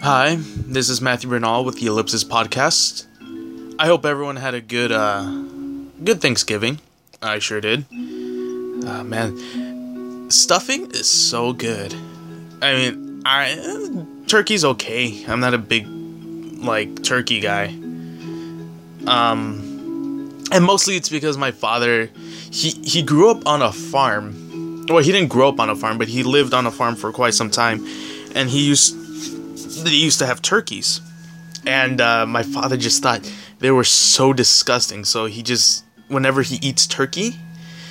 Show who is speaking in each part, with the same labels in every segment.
Speaker 1: Hi, this is Matthew Bernal with the Ellipsis Podcast. I hope everyone had a good, uh, good Thanksgiving. I sure did. Uh, man, stuffing is so good. I mean, I turkey's okay. I'm not a big like turkey guy. Um, and mostly it's because my father, he he grew up on a farm. Well, he didn't grow up on a farm, but he lived on a farm for quite some time, and he used he used to have turkeys, and uh, my father just thought they were so disgusting. So he just whenever he eats turkey,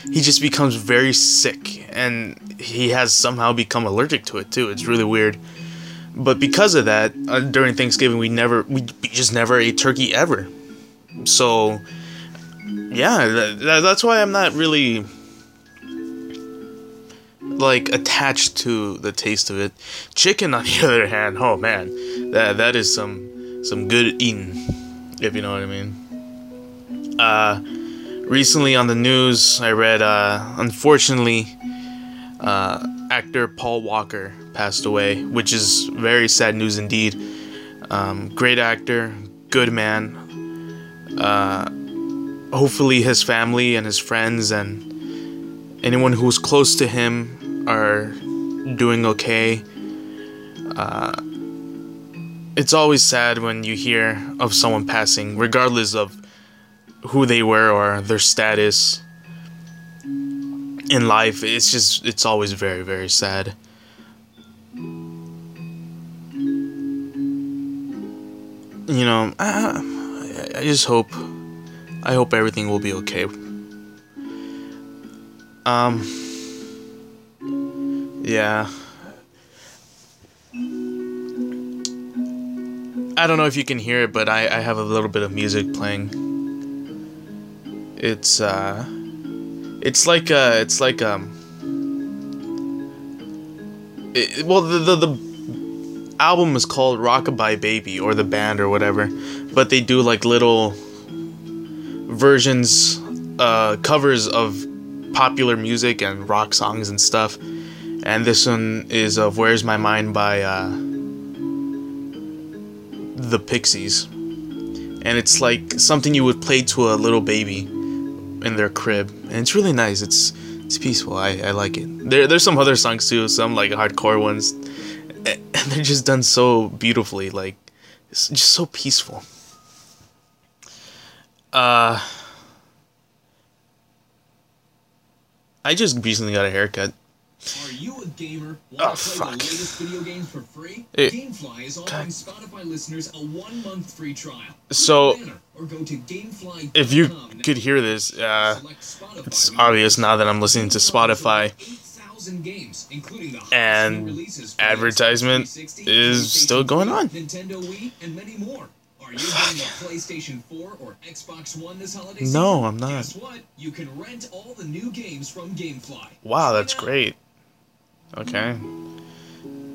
Speaker 1: he just becomes very sick, and he has somehow become allergic to it too. It's really weird. But because of that, uh, during Thanksgiving we never we just never ate turkey ever. So yeah, that, that's why I'm not really like attached to the taste of it. Chicken, on the other hand, oh man, that that is some some good eating, if you know what I mean. Uh, recently on the news, I read, uh, unfortunately, uh, actor Paul Walker passed away, which is very sad news indeed. Um, great actor, good man. Uh, hopefully, his family and his friends and anyone who was close to him are doing okay. Uh, it's always sad when you hear of someone passing, regardless of who they were or their status in life. It's just, it's always very, very sad. You know, I, I just hope, I hope everything will be okay. Um, yeah. I don't know if you can hear it, but I, I have a little bit of music playing. It's uh, it's like uh, it's like um, it, well the, the the album is called Rockabye Baby or the band or whatever, but they do like little versions, uh, covers of popular music and rock songs and stuff. And this one is of Where's My Mind by uh, the Pixies. And it's like something you would play to a little baby in their crib. And it's really nice. It's it's peaceful. I, I like it. There there's some other songs too, some like hardcore ones. And they're just done so beautifully, like it's just so peaceful. Uh I just recently got a haircut.
Speaker 2: Are you a gamer? Want
Speaker 1: Oh,
Speaker 2: to play
Speaker 1: fuck.
Speaker 2: the latest video games for free?
Speaker 1: It-
Speaker 2: GameFly is offering Spotify listeners a one-month free trial.
Speaker 1: So,
Speaker 2: Click the banner or go to gamefly.com
Speaker 1: If you could hear this, uh, it's obvious now that I'm listening to Spotify.
Speaker 2: games, including the
Speaker 1: And advertisement is still going on.
Speaker 2: Nintendo Wii, and many more. Are you getting a PlayStation 4 or Xbox One this holiday season?
Speaker 1: No, I'm not.
Speaker 2: Guess what? You can rent all the new games from GameFly.
Speaker 1: Wow, that's great. Okay.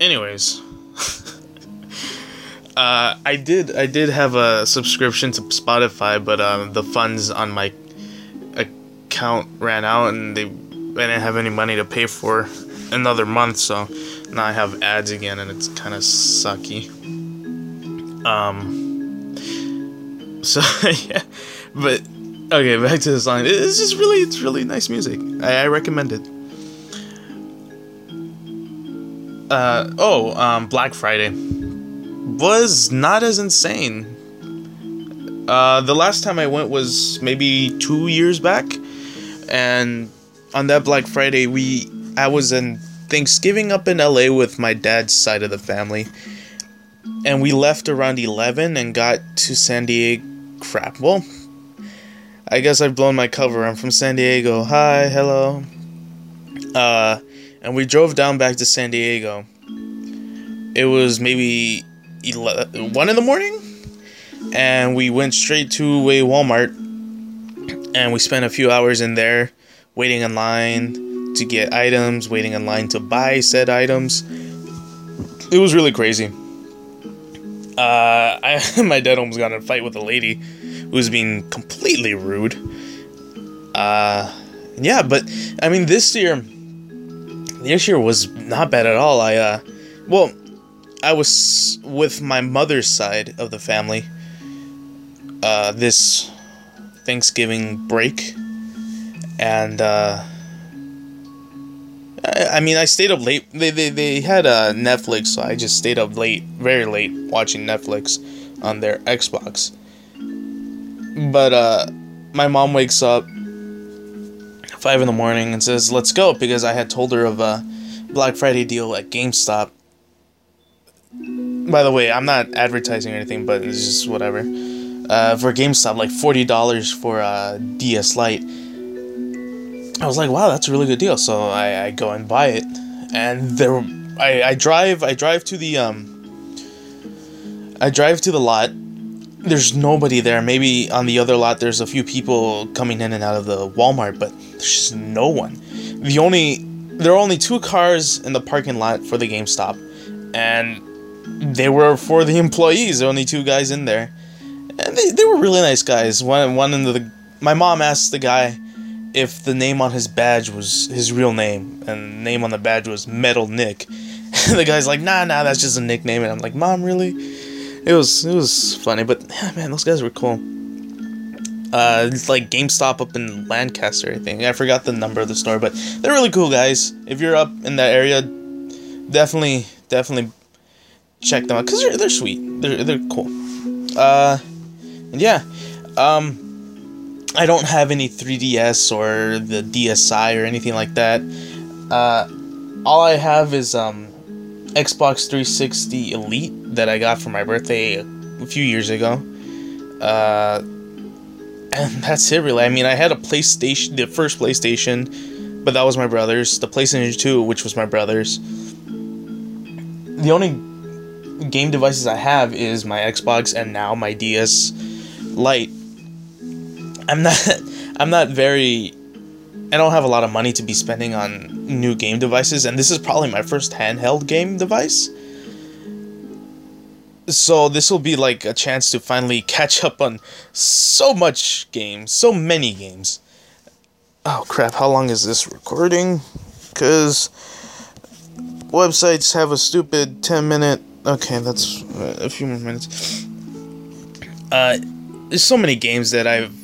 Speaker 1: Anyways, uh, I did I did have a subscription to Spotify, but um, the funds on my account ran out, and they I didn't have any money to pay for another month, so now I have ads again, and it's kind of sucky. Um. So yeah, but okay, back to the song. It's just really, it's really nice music. I, I recommend it. Uh oh, um, Black Friday was not as insane. Uh, the last time I went was maybe two years back, and on that Black Friday, we I was in Thanksgiving up in LA with my dad's side of the family, and we left around eleven and got to San Diego. Crap. Well, I guess I've blown my cover. I'm from San Diego. Hi, hello. Uh, and we drove down back to San Diego. It was maybe 11, 1 in the morning, and we went straight to a Walmart, and we spent a few hours in there, waiting in line to get items, waiting in line to buy said items. It was really crazy. Uh, I my dad almost got in a fight with a lady who was being completely rude. Uh, yeah, but I mean this year, this year was not bad at all. I uh, well, I was with my mother's side of the family uh, this Thanksgiving break, and uh, I, I mean I stayed up late. They they they had uh, Netflix, so I just stayed up late, very late, watching Netflix on their Xbox. But uh, my mom wakes up five in the morning and says, "Let's go," because I had told her of a Black Friday deal at GameStop. By the way, I'm not advertising or anything, but it's just whatever. Uh, for GameStop, like forty dollars for a DS Lite. I was like, "Wow, that's a really good deal." So I, I go and buy it, and there, I, I drive, I drive to the um, I drive to the lot there's nobody there. Maybe on the other lot there's a few people coming in and out of the Walmart, but there's just no one. The only there are only two cars in the parking lot for the GameStop, and they were for the employees. There only two guys in there, and they, they were really nice guys. One one in the my mom asked the guy if the name on his badge was his real name, and the name on the badge was Metal Nick. The guy's like, nah, nah, that's just a nickname. And I'm like, Mom, really? It was it was funny, but yeah, man, those guys were cool. Uh, it's like GameStop up in Lancaster, I think. I forgot the number of the store, but they're really cool guys. If you're up in that area, definitely definitely check them out because they're they're sweet. They're they're cool. Uh, and yeah, um, I don't have any 3DS or the DSi or anything like that. Uh, all I have is um Xbox 360 Elite that I got for my birthday a few years ago. Uh, and that's it, really. I mean, I had a PlayStation, the first PlayStation, but that was my brother's. The PlayStation 2, which was my brother's. The only game devices I have is my Xbox and now my DS Lite. I'm not, I'm not very I don't have a lot of money to be spending on new game devices, and this is probably my first handheld game device. So this will be like a chance to finally catch up on so much games, so many games. Oh crap, how long is this recording? Cuz websites have a stupid 10 minute Okay, that's a few more minutes. Uh there's so many games that I've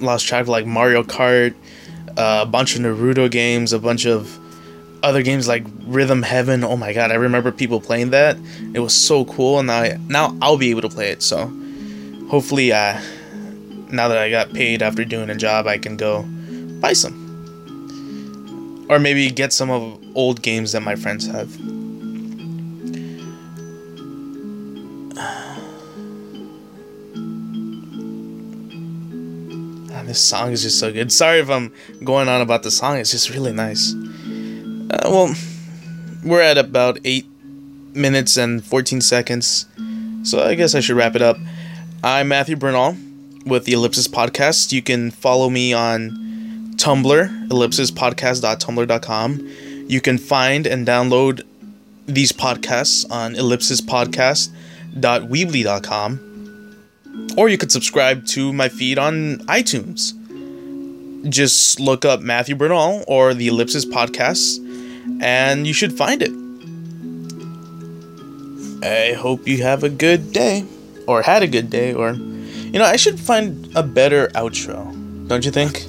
Speaker 1: lost track of like Mario Kart, a bunch of Naruto games, a bunch of other games like Rhythm Heaven. Oh my god, I remember people playing that. It was so cool, and now I, now I'll be able to play it. So hopefully, uh, now that I got paid after doing a job, I can go buy some, or maybe get some of old games that my friends have. This song is just so good. Sorry if I'm going on about the song. It's just really nice. Uh, well, we're at about eight minutes and 14 seconds, so I guess I should wrap it up. I'm Matthew Bernal with the Ellipsis Podcast. You can follow me on Tumblr, ellipsispodcast.tumblr.com. You can find and download these podcasts on ellipsispodcast.weebly.com or you could subscribe to my feed on iTunes. Just look up Matthew Bernal or the Ellipsis Podcast, and you should find it. I hope you have a good day, or had a good day, or, you know, I should find a better outro, don't you think?